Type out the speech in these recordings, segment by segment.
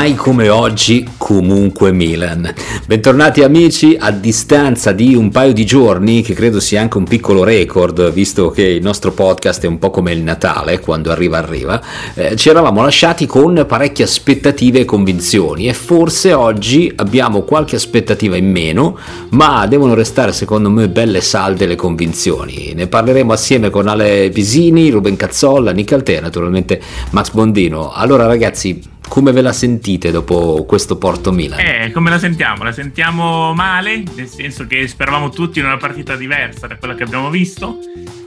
Mai come oggi comunque Milan. Bentornati amici, a distanza di un paio di giorni, che credo sia anche un piccolo record, visto che il nostro podcast è un po' come il Natale, quando arriva arriva, eh, ci eravamo lasciati con parecchie aspettative e convinzioni e forse oggi abbiamo qualche aspettativa in meno, ma devono restare secondo me belle salde le convinzioni. Ne parleremo assieme con Ale Pisini, Ruben Cazzolla, Nick Altea, naturalmente Max Bondino. Allora ragazzi, come ve la sentite dopo questo Porto Milan? Eh, come la sentiamo? La sentiamo male, nel senso che speravamo tutti in una partita diversa da quella che abbiamo visto.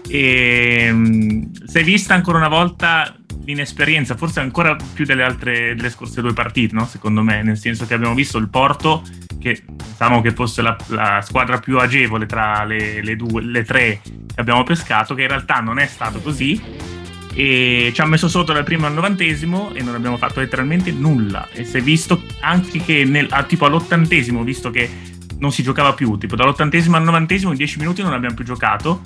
E um, si è vista ancora una volta l'inesperienza, forse ancora più delle altre delle scorse due partite, no? secondo me, nel senso che abbiamo visto il Porto, che pensavamo che fosse la, la squadra più agevole tra le, le, due, le tre che abbiamo pescato, che in realtà non è stato così e ci ha messo sotto dal primo al novantesimo e non abbiamo fatto letteralmente nulla. E si è visto anche che nel, ah, tipo all'ottantesimo visto che non si giocava più. Tipo dall'ottantesimo al novantesimo in dieci minuti non abbiamo più giocato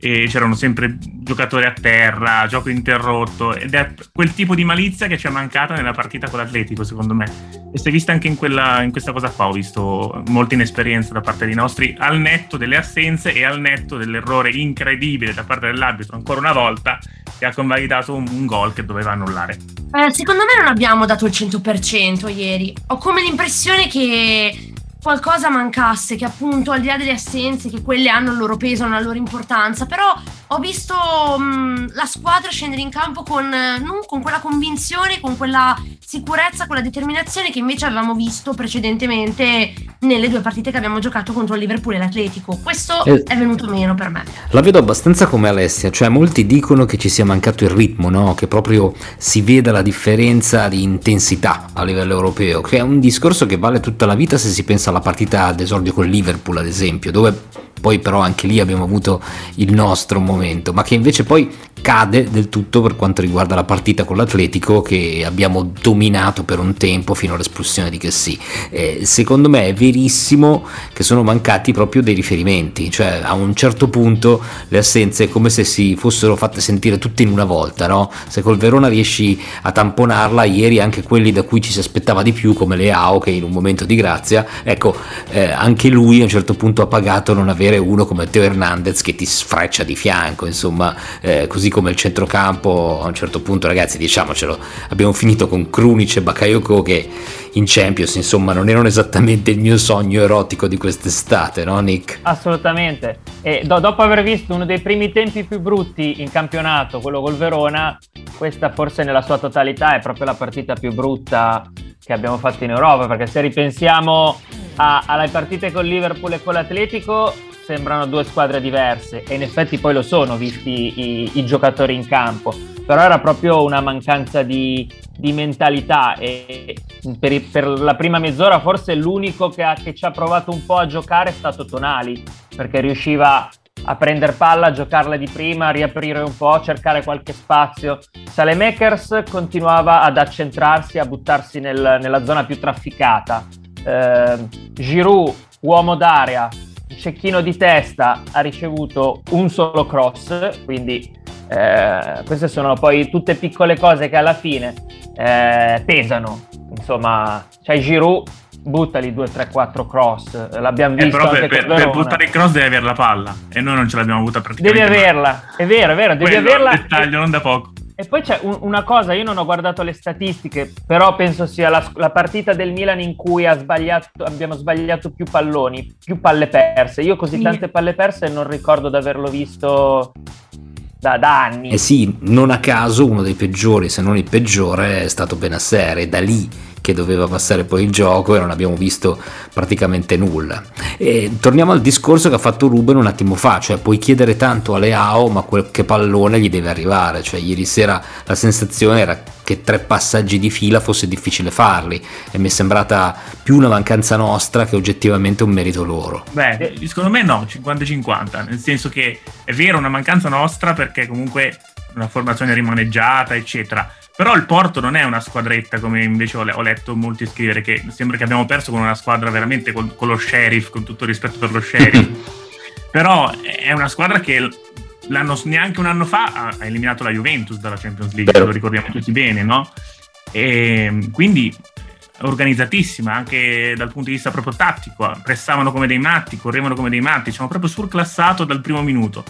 e c'erano sempre giocatori a terra, gioco interrotto ed è quel tipo di malizia che ci è mancata nella partita con l'Atletico secondo me. E si è vista anche in, quella, in questa cosa qua ho visto molta inesperienza da parte dei nostri al netto delle assenze e al netto dell'errore incredibile da parte dell'arbitro ancora una volta che ha convalidato un, un gol che doveva annullare. Eh, secondo me non abbiamo dato il 100% ieri. Ho come l'impressione che qualcosa mancasse, che appunto al di là delle assenze, che quelle hanno il loro peso, hanno la loro importanza, però ho visto mh, la squadra scendere in campo con, no, con, quella convinzione, con quella sicurezza, con la determinazione che invece avevamo visto precedentemente nelle due partite che abbiamo giocato contro il Liverpool e l'Atletico. Questo eh, è venuto meno per me. La vedo abbastanza come Alessia, cioè molti dicono che ci sia mancato il ritmo, no? che proprio si veda la differenza di intensità a livello europeo, che è un discorso che vale tutta la vita se si pensa alla partita d'esordio con il Liverpool ad esempio, dove poi però anche lì abbiamo avuto il nostro momento, ma che invece poi cade del tutto per quanto riguarda la partita con l'Atletico che abbiamo dominato per un tempo fino all'espulsione di Chessy. Eh, secondo me è verissimo che sono mancati proprio dei riferimenti, cioè a un certo punto le assenze è come se si fossero fatte sentire tutte in una volta, no? Se col Verona riesci a tamponarla, ieri anche quelli da cui ci si aspettava di più come Leao che in un momento di grazia, ecco, eh, anche lui a un certo punto ha pagato non avere avere uno come Teo Hernandez che ti sfreccia di fianco, insomma, eh, così come il centrocampo a un certo punto, ragazzi, diciamocelo, abbiamo finito con Krunic e Bakayoko che in Champions, insomma, non erano esattamente il mio sogno erotico di quest'estate, no Nick? Assolutamente. E do- dopo aver visto uno dei primi tempi più brutti in campionato, quello col Verona, questa forse nella sua totalità è proprio la partita più brutta che abbiamo fatto in Europa, perché se ripensiamo a- alle partite con Liverpool e con l'Atletico, sembrano due squadre diverse e in effetti poi lo sono visti i, i giocatori in campo però era proprio una mancanza di, di mentalità e per, per, la prima mezz'ora forse l'unico che, ha, che ci ha provato un po' a giocare è stato Tonali perché riusciva a prendere palla, a giocarla di prima, a riaprire un po', cercare qualche spazio. Salemakers continuava ad accentrarsi, a buttarsi nel, nella zona più trafficata. Eh, Giroud, uomo d'area, cecchino di testa ha ricevuto un solo cross, quindi eh, queste sono poi tutte piccole cose che alla fine eh, pesano. Insomma, c'hai Giroud, buttali 2, 3, 4 cross. L'abbiamo visto. Eh, però per, per, per, buttare il cross devi avere la palla e noi non ce l'abbiamo avuta praticamente. Devi averla, è vero, è vero, devi Quello averla. Dettaglio, non da poco E poi c'è un, una cosa, io non ho guardato le statistiche, però penso sia la, la partita del Milan in cui ha sbagliato, abbiamo sbagliato più palloni, più palle perse. Io così tante palle perse non ricordo di averlo visto da, da, anni. Eh sì, non a caso uno dei peggiori, se non il peggiore, è stato Benasser e da lì che doveva passare poi il gioco e non abbiamo visto praticamente nulla. E torniamo al discorso che ha fatto Ruben un attimo fa, cioè puoi chiedere tanto a Leao ma quel che pallone gli deve arrivare, cioè ieri sera la sensazione era che tre passaggi di fila fosse difficile farli e mi è sembrata più una mancanza nostra che oggettivamente un merito loro. Beh, secondo me no, 50-50, nel senso che è vero una mancanza nostra perché comunque una formazione rimaneggiata eccetera però il Porto non è una squadretta, come invece ho, ho letto molti scrivere, che sembra che abbiamo perso con una squadra veramente con, con lo sheriff, con tutto il rispetto per lo sheriff. Però è una squadra che neanche un anno fa ha, eliminato la Juventus dalla Champions League, lo ricordiamo tutti bene, no? E quindi organizzatissima anche dal punto di vista proprio tattico, pressavano come dei matti, correvano come dei matti, hanno proprio surclassato dal primo minuto.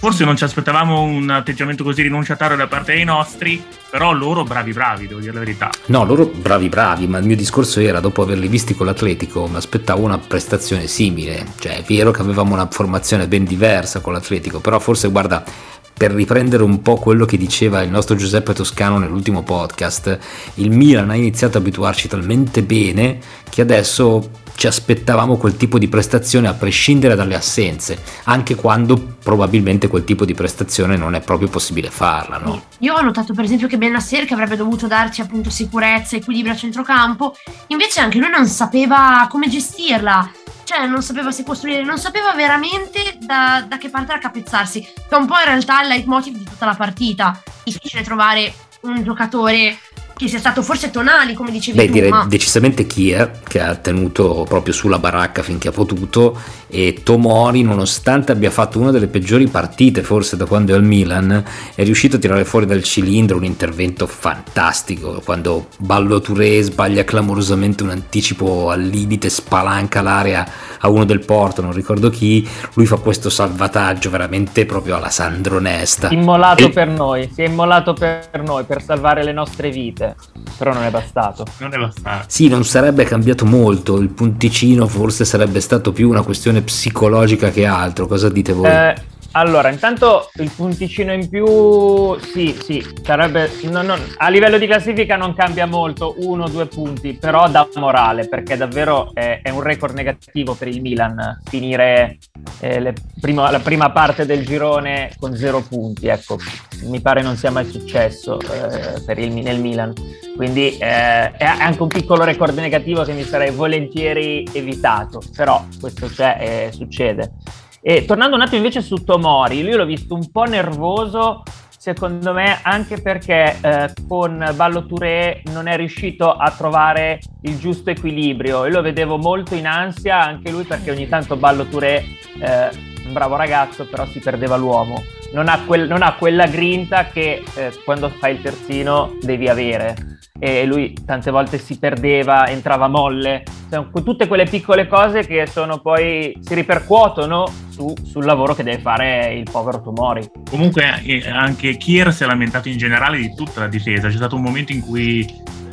Forse non ci aspettavamo un atteggiamento così rinunciatario da parte dei nostri, però loro bravi bravi, devo dire la verità. No, loro bravi bravi, ma il mio discorso era, dopo averli visti con l'Atletico, mi aspettavo una prestazione simile. Cioè, è vero che avevamo una formazione ben diversa con l'Atletico, però forse, guarda, per riprendere un po' quello che diceva il nostro Giuseppe Toscano nell'ultimo podcast, il Milan ha iniziato a abituarci talmente bene che adesso ci aspettavamo quel tipo di prestazione a prescindere dalle assenze, anche quando probabilmente quel tipo di prestazione non è proprio possibile farla. No? Io ho notato per esempio che Benasser, che avrebbe dovuto darci appunto sicurezza, equilibrio a centrocampo, invece anche lui non sapeva come gestirla, cioè non sapeva se costruire, non sapeva veramente da, da che parte raccapezzarsi, che è un po' in realtà il leitmotiv di tutta la partita. Difficile trovare un giocatore che sia stato forse Tonali, come dicevi Beh, tu. direi ma... decisamente Kier, che ha tenuto proprio sulla baracca finché ha potuto, e Tomori, nonostante abbia fatto una delle peggiori partite forse da quando è al Milan, è riuscito a tirare fuori dal cilindro un intervento fantastico, quando Ballo Touré sbaglia clamorosamente un anticipo al limite, spalanca l'area a uno del Porto, non ricordo chi, lui fa questo salvataggio veramente proprio alla Sandro Nesta. Immolato e... per noi, si è immolato per noi, per salvare le nostre vite però non è bastato. Non è bastato. Sì, non sarebbe cambiato molto, il punticino forse sarebbe stato più una questione psicologica che altro, cosa dite voi? Eh, allora, intanto il punticino in più, sì, sì, sarebbe, no, no, a livello di classifica non cambia molto, uno o due punti, però da morale, perché davvero è, è un record negativo per il Milan finire eh, primo, la prima parte del girone con zero punti, ecco, mi pare non sia mai successo eh, per il, nel Milan, quindi eh, è anche un piccolo record negativo che mi sarei volentieri evitato, però questo c'è e succede. E tornando un attimo invece su Tomori, lui l'ho visto un po' nervoso, secondo me anche perché eh, con Ballo Touré non è riuscito a trovare il giusto equilibrio. Io lo vedevo molto in ansia, anche lui perché ogni tanto Ballo Touré, eh, un bravo ragazzo, però si perdeva l'uomo. Non ha, quel, non ha quella grinta che eh, quando fai il terzino devi avere e lui tante volte si perdeva, entrava molle, cioè, tutte quelle piccole cose che sono poi si ripercuotono su, sul lavoro che deve fare il povero Tomori. Comunque eh, anche Kier si è lamentato in generale di tutta la difesa, c'è stato un momento in cui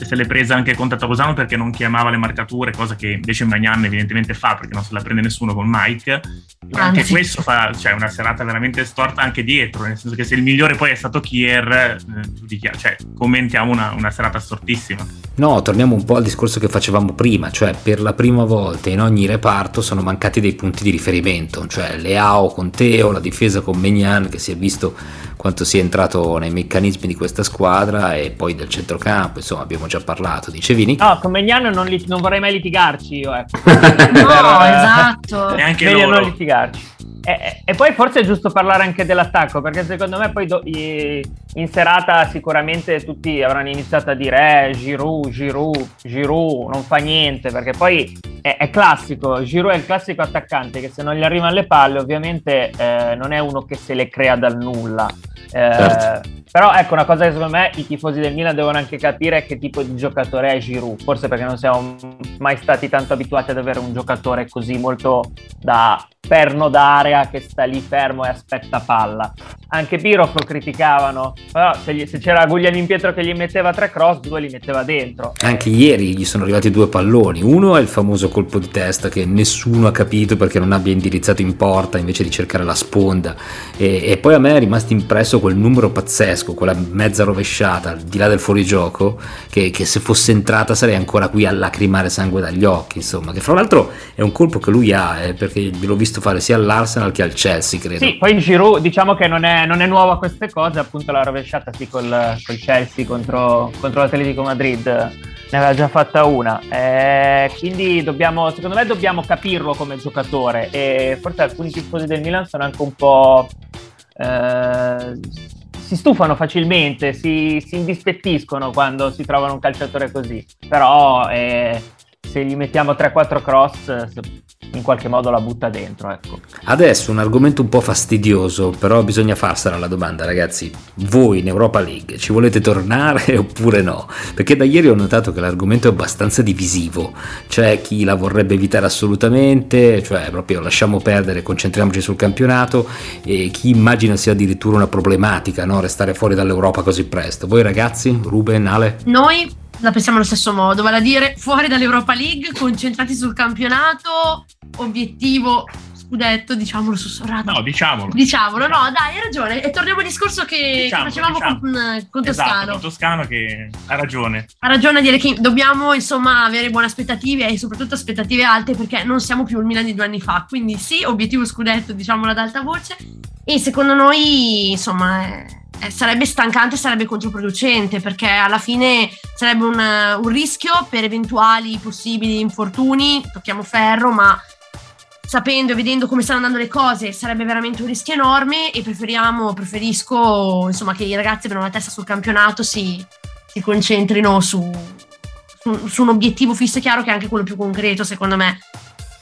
se l'è presa anche con Tatarusano perché non chiamava le marcature, cosa che invece Magnan evidentemente fa perché non se la prende nessuno con Mike. E anche questo fa cioè, una serata veramente storta anche dietro, nel senso che se il migliore poi è stato Kier, eh, cioè, commentiamo una, una serata stortissima. No, torniamo un po' al discorso che facevamo prima, cioè per la prima volta in ogni reparto sono mancati dei punti di riferimento, cioè Leao con Teo, la difesa con Megnan che si è visto quanto sia entrato nei meccanismi di questa squadra e poi del centrocampo, insomma abbiamo già parlato, dicevini. No, con Megnan non, li- non vorrei mai litigarci io, ecco. no, esatto. Neanche Meglio non litigarci. E, e, poi forse è giusto parlare anche dell'attacco, perché secondo me poi do, i, in serata sicuramente tutti avranno iniziato a dire eh, Giroud, Giroud, Giroud, non fa niente, perché poi è, è, classico, Giroud è il classico attaccante che se non gli arrivano le palle ovviamente eh, non è uno che se le crea dal nulla. Eh, certo. Però ecco una cosa che secondo me i tifosi del Milan devono anche capire è che tipo di giocatore è Giroud, forse perché non siamo mai stati tanto abituati ad avere un giocatore così molto da perno d'area che sta lì fermo e aspetta palla. Anche Pirov lo criticavano, però se, gli, se c'era Guglielmin Pietro che gli metteva tre cross, due li metteva dentro. Anche ieri gli sono arrivati due palloni, uno è il famoso colpo di testa che nessuno ha capito perché non abbia indirizzato in porta invece di cercare la sponda e, e poi a me è rimasto impresso quel numero pazzesco, quella mezza rovesciata al di là del fuorigioco che, che se fosse entrata sarei ancora qui a lacrimare sangue dagli occhi, insomma, che fra l'altro è un colpo che lui ha eh, perché l'ho visto fare sia all'Arsenal che al Chelsea, credo. Sì, poi Giroud diciamo che non è, non è nuova queste cose, appunto la rovesciata sì col, col Chelsea contro, contro l'Atletico Madrid ne aveva già fatta una. Eh, quindi dobbiamo, secondo me dobbiamo capirlo come giocatore e forse alcuni tifosi del Milan sono anche un po'... Eh, si stufano facilmente, si, si, indispettiscono quando si trovano un calciatore così. Però eh, se gli mettiamo 3-4 cross in qualche modo la butta dentro. Ecco. Adesso un argomento un po' fastidioso, però bisogna farsela la domanda, ragazzi. Voi in Europa League ci volete tornare oppure no? Perché da ieri ho notato che l'argomento è abbastanza divisivo. C'è chi la vorrebbe evitare assolutamente, cioè proprio lasciamo perdere, concentriamoci sul campionato, e chi immagina sia addirittura una problematica, no? Restare fuori dall'Europa così presto. Voi ragazzi, Ruben, Ale? Noi la pensiamo allo stesso modo, vale a dire fuori dall'Europa League, concentrati sul campionato, obiettivo scudetto, diciamolo sussurrato. No, diciamolo. Diciamolo, no, dai, hai ragione. E torniamo al discorso che, diciamo, che facevamo con, con Toscano. Esatto, con Toscano che ha ragione. Ha ragione a dire che dobbiamo, insomma, avere buone aspettative e soprattutto aspettative alte perché non siamo più il Milan di due anni fa. Quindi sì, obiettivo scudetto, diciamolo ad alta voce. E secondo noi, insomma, è sarebbe stancante, sarebbe controproducente perché alla fine sarebbe un, un rischio per eventuali possibili infortuni, tocchiamo ferro, ma sapendo e vedendo come stanno andando le cose sarebbe veramente un rischio enorme e preferiamo, preferisco insomma che i ragazzi abbiano la testa sul campionato, si, si concentrino su, su, su, un obiettivo fisso e chiaro che è anche quello più concreto secondo me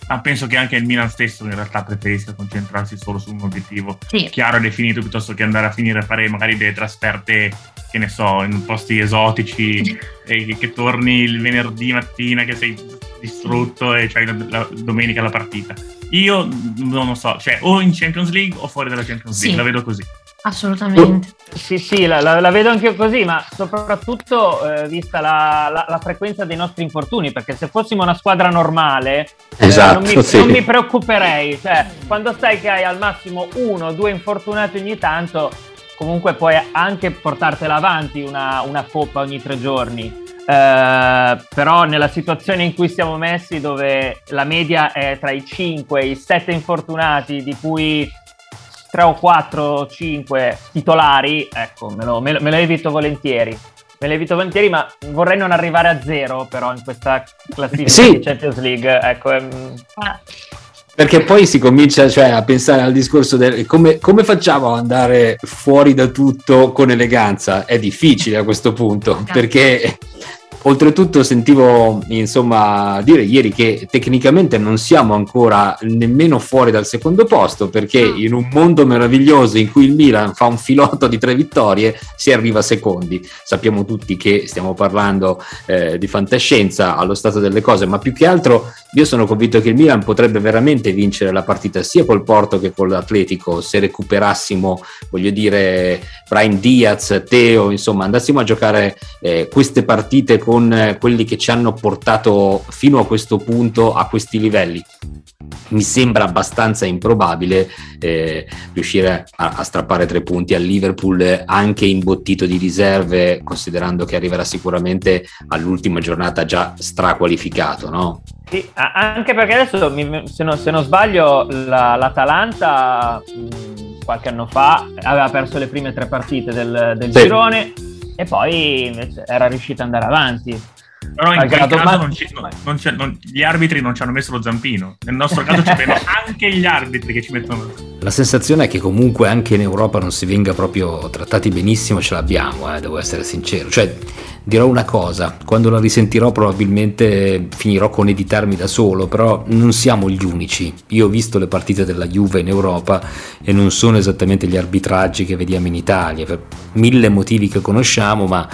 ma penso che anche il Milan stesso in realtà preferisca concentrarsi solo su un obiettivo sì. chiaro e definito piuttosto che andare a finire a fare magari delle trasferte che ne so in posti esotici e che torni il venerdì mattina che sei distrutto e c'hai la, la domenica la partita io non lo so cioè o in Champions League o fuori dalla Champions League sì. la vedo così Assolutamente. Sì, sì, la, la, la vedo anche io così, ma soprattutto eh, vista la, la, frequenza dei nostri infortuni, perché se fossimo una squadra normale esatto, eh, non, mi, sì. non, mi, preoccuperei. Cioè, quando sai che hai al massimo uno o due infortunati ogni tanto, comunque puoi anche portartela avanti una, una coppa ogni tre giorni. Uh, però nella situazione in cui siamo messi dove la media è tra i 5 e i 7 infortunati di cui 3 o 4 o 5 titolari, ecco, me lo, me lo, me lo evito volentieri. Me lo evito volentieri, ma vorrei non arrivare a zero però in questa classifica sì. di Champions League. Ecco, ehm... Perché poi si comincia cioè, a pensare al discorso del come, come, facciamo ad andare fuori da tutto con eleganza? È difficile a questo punto, esatto. perché Oltretutto sentivo insomma dire ieri che tecnicamente non siamo ancora nemmeno fuori dal secondo posto perché in un mondo meraviglioso in cui il Milan fa un filotto di tre vittorie si arriva secondi. Sappiamo tutti che stiamo parlando eh, di fantascienza allo stato delle cose, ma più che altro io sono convinto che il Milan potrebbe veramente vincere la partita sia col Porto che con l'Atletico se recuperassimo, voglio dire, Brian Diaz, Teo, insomma, andassimo a giocare eh, queste partite con quelli che ci hanno portato fino a questo punto, a questi livelli. Mi sembra abbastanza improbabile eh, riuscire a, a, strappare tre punti al Liverpool anche imbottito di riserve, considerando che arriverà sicuramente all'ultima giornata già straqualificato, no? Sì, anche perché adesso, se, non, se non sbaglio, la, l'Atalanta mh, qualche anno fa aveva perso le prime tre partite del, del sì. girone e poi invece era riuscito ad andare avanti. Però in quel caso ma... non ci, non, non, gli arbitri non ci hanno messo lo zampino. Nel nostro caso ci vedono anche gli arbitri che ci mettono. La sensazione è che comunque anche in Europa non si venga proprio trattati benissimo, ce l'abbiamo, eh, devo essere sincero. Cioè, dirò una cosa, quando la risentirò probabilmente finirò con editarmi da solo, però non siamo gli unici. Io ho visto le partite della Juve in Europa e non sono esattamente gli arbitraggi che vediamo in Italia, per mille motivi che conosciamo, ma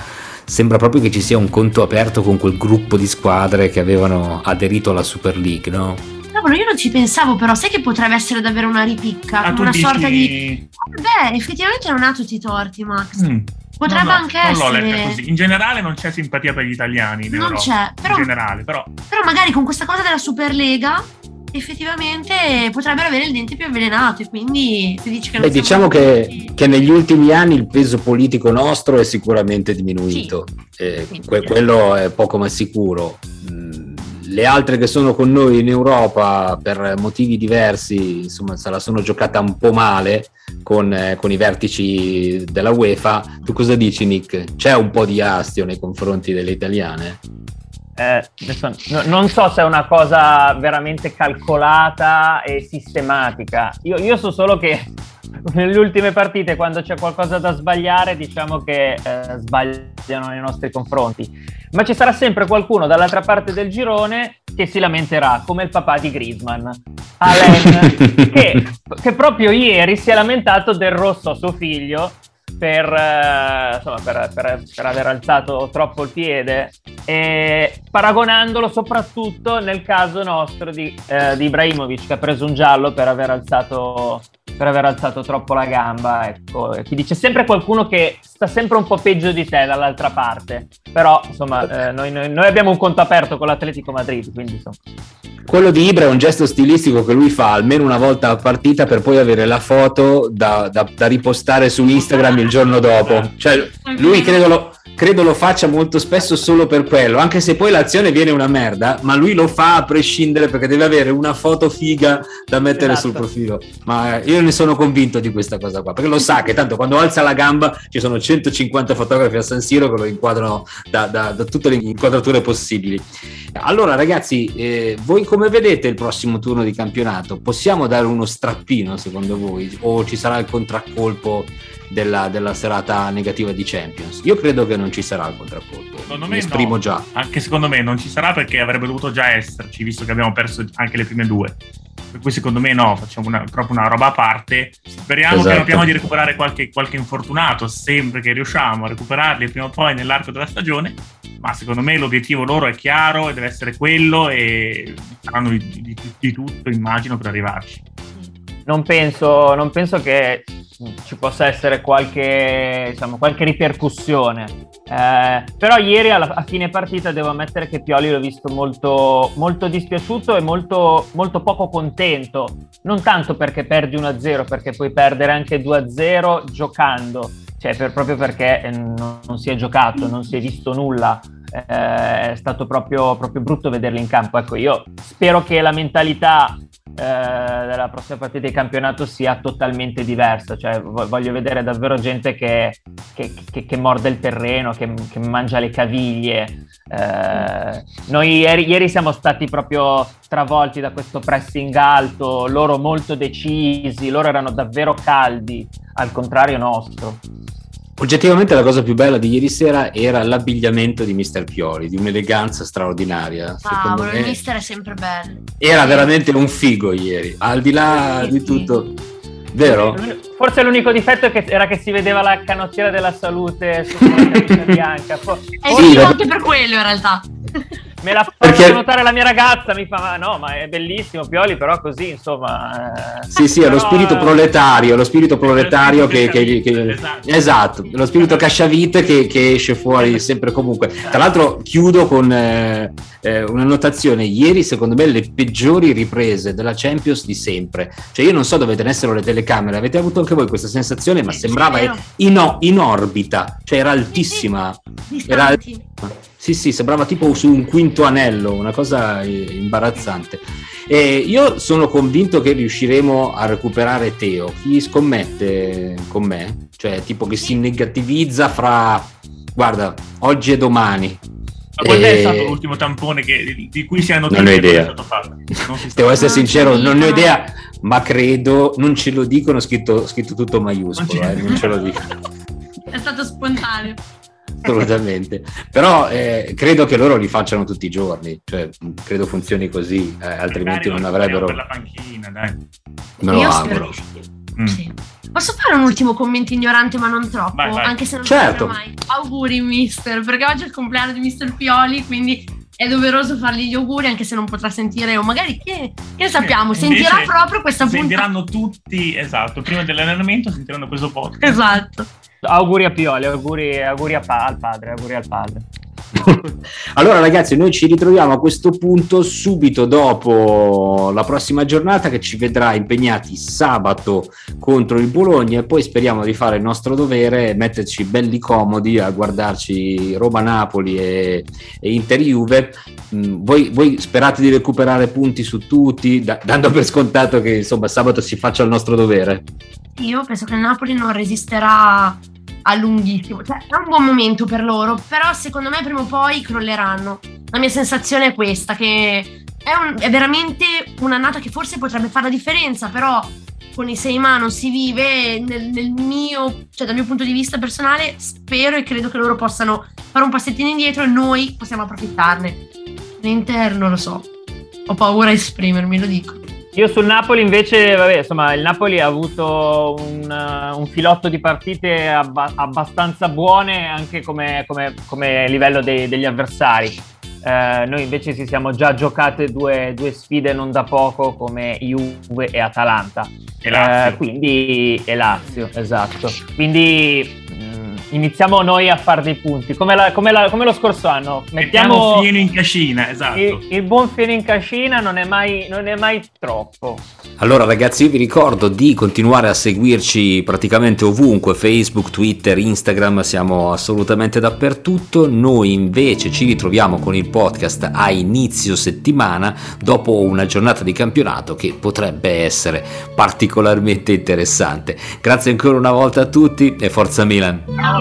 sembra proprio che ci sia un conto aperto con quel gruppo di squadre che avevano aderito alla Super League, no? Cavolo, io non ci pensavo, però sai che potrebbe essere davvero una ripicca, Ah, una dici- sorta di... Beh, effettivamente non ha tutti i torti, Max. Mm. Potrebbe No, no, anche essere... In generale non c'è simpatia per gli italiani. in Non Europa. c'è, però, In generale, però però magari con questa cosa della Superlega effettivamente potrebbero avere il dente più avvelenato e quindi si dice che non Beh, diciamo che, che negli ultimi anni il peso politico nostro è sicuramente diminuito, Eh, Sì. que- quello è poco ma sicuro. Mm, Le altre che sono con noi in Europa per motivi diversi, insomma, se la sono giocata un po' male con, eh, con i vertici della UEFA. Tu cosa dici, Nick? C'è un po' di astio nei confronti delle italiane? Eh, adesso no- non so se è una cosa veramente calcolata e sistematica. Io, io so solo che nelle ultime partite, quando c'è qualcosa da sbagliare, diciamo che eh, sbagliano nei nostri confronti. Ma ci sarà sempre qualcuno dall'altra parte del girone che si lamenterà, come il papà di Griezmann, Alain, che, che proprio ieri si è lamentato del rosso a suo figlio per, eh, insomma, per, per- per aver alzato troppo il piede e paragonandolo soprattutto nel caso nostro di, eh, di Ibrahimovic che ha preso un giallo per aver alzato per aver alzato troppo la gamba ecco. Ti dice sempre qualcuno che sta sempre un po' peggio di te dall'altra parte. Però insomma eh, noi, noi- noi abbiamo un conto aperto con l'Atletico Madrid quindi Quello di Ibra è un gesto stilistico che lui fa almeno una volta a partita per poi avere la foto da, da- da ripostare su Instagram il giorno dopo. Cioè, lui credo lo, credo lo faccia molto spesso solo per quello, anche se poi l'azione viene una merda, ma lui lo fa a prescindere perché deve avere una foto figa da mettere Esatto. sul profilo. Ma io ne sono convinto di questa cosa qua, perché lo sa che tanto quando alza la gamba ci sono 150 fotografi a San Siro che lo inquadrano da, da- da tutte le inquadrature possibili. Allora ragazzi, eh, voi come vedete il prossimo turno di campionato? Possiamo dare uno strappino secondo voi o ci sarà il contraccolpo della, della serata negativa di Champions? Io credo che non ci sarà il contraccolpo, Secondo mi me esprimo no. già. anche secondo me non ci sarà perché avrebbe dovuto già esserci, visto che abbiamo perso anche le prime due. Per cui secondo me no, facciamo una, proprio una roba a parte. Speriamo Esatto. piano piano di recuperare qualche, qualche infortunato, sempre che riusciamo a recuperarli prima o poi nell'arco della stagione. Ma secondo me l'obiettivo loro è chiaro e deve essere quello e faranno di, di- di tutto, immagino, per arrivarci. Non penso, non penso che ci possa essere qualche, diciamo, qualche ripercussione. Eh, però ieri alla- a fine partita devo ammettere che Pioli l'ho visto molto, molto dispiaciuto e molto, molto poco contento. Non tanto perché perdi 1-0, perché puoi perdere anche 2-0 giocando, cioè per- proprio perché eh, non, non si è giocato, non si è visto nulla. Eh, è stato proprio, proprio brutto vederli in campo. Ecco, io spero che la mentalità della prossima partita di campionato sia totalmente diversa. Cioè, vo- voglio vedere davvero gente che, che- che- che morde il terreno, che, che mangia le caviglie. Eh, noi ieri, ieri siamo stati proprio travolti da questo pressing alto, loro molto decisi, loro erano davvero caldi, al contrario nostro. Oggettivamente la cosa più bella di ieri sera era l'abbigliamento di Mister Pioli, di un'eleganza straordinaria. Secondo Cavolo, il me mister è sempre bello. era veramente un figo ieri, al di là Sì, di sì. tutto. Vero? Forse l'unico difetto è che- era che si vedeva la canottiera della salute su camicia bianca. For- È Sì, vivo perché- anche per quello in realtà. Me l'ha fatto Perché- notare la mia ragazza, mi fa, ma no, ma è bellissimo Pioli, però così, insomma... eh, Sì, sì, è lo spirito eh, proletario, lo spirito proletario che, che- che- Esatto. esatto, lo spirito casciavite che, che esce fuori sempre e comunque. Tra l'altro chiudo con eh, eh, una notazione, ieri secondo me le peggiori riprese della Champions di sempre, cioè io non so dove tenessero le telecamere, avete avuto anche voi questa sensazione, ma sembrava in, in orbita, cioè era altissima. Distanti. Sì, sì, sembrava tipo su un quinto anello, una cosa eh, imbarazzante. E io sono convinto che riusciremo a recuperare Teo. Chi scommette con me? Cioè, tipo che si negativizza fra, guarda, oggi e domani. Ma quando è stato l'ultimo tampone che- di, cui si hanno Non ho idea. Non si Devo essere Non sincero, non ne ho idea, ma credo, non ce lo dicono, scritto, scritto tutto maiuscolo, Non eh, non ce lo dicono. È stato spontaneo. Assolutamente. Però eh, credo che loro li facciano tutti i giorni, cioè credo funzioni così, eh, altrimenti non avrebbero. Per la panchina, dai. Me lo Io auguro. Mm. Sì. Posso fare un ultimo commento ignorante ma non troppo? Vai, vai. Anche se non Certo. mai. Auguri mister, perché oggi è il compleanno di mister Pioli, quindi è doveroso fargli gli auguri anche se non potrà sentire o magari che, che sappiamo, Invece sentirà proprio questa puntata. Sentiranno tutti, esatto, prima dell'allenamento sentiranno questo podcast. Esatto. Auguri a Pioli, auguri, auguri a pa- al padre, auguri al padre. allora ragazzi noi ci ritroviamo a questo punto subito dopo la prossima giornata che ci vedrà impegnati sabato contro il Bologna e poi speriamo di fare il nostro dovere e metterci belli comodi a guardarci Roma-Napoli e, e Inter-Juve mm, voi, voi, sperate di recuperare punti su tutti da, dando per scontato che insomma sabato si faccia il nostro dovere io penso che il Napoli non resisterà a lunghissimo. Cioè, è un buon momento per loro, però secondo me prima o poi crolleranno. La mia sensazione è questa, che è, un, è veramente un'annata che forse potrebbe fare la differenza, però con i sei ma non si vive nel, nel, mio, cioè dal mio punto di vista personale, spero e credo che loro possano fare un passettino indietro e noi possiamo approfittarne. L'interno lo so, ho paura di esprimermi, lo dico. Io sul Napoli invece, vabbè, insomma, il Napoli ha avuto un, uh, un filotto di partite abba- abbastanza buone anche come, come, come livello dei, degli avversari. Uh, noi invece ci siamo già giocate due, due, sfide non da poco come Juve e Atalanta. E Lazio. Uh, quindi, e Lazio, esatto. Quindi iniziamo noi a fare dei punti, come, la, come, la, come lo scorso anno. Mettiamo, Mettiamo fieno in cascina, esatto. Il, il, buon fieno in cascina non è, mai, non è mai troppo. Allora ragazzi, io vi ricordo di continuare a seguirci praticamente ovunque, Facebook, Twitter, Instagram, siamo assolutamente dappertutto. Noi invece ci ritroviamo con il podcast a inizio settimana dopo una giornata di campionato che potrebbe essere particolarmente interessante. Grazie ancora una volta a tutti e forza Milan. Ciao.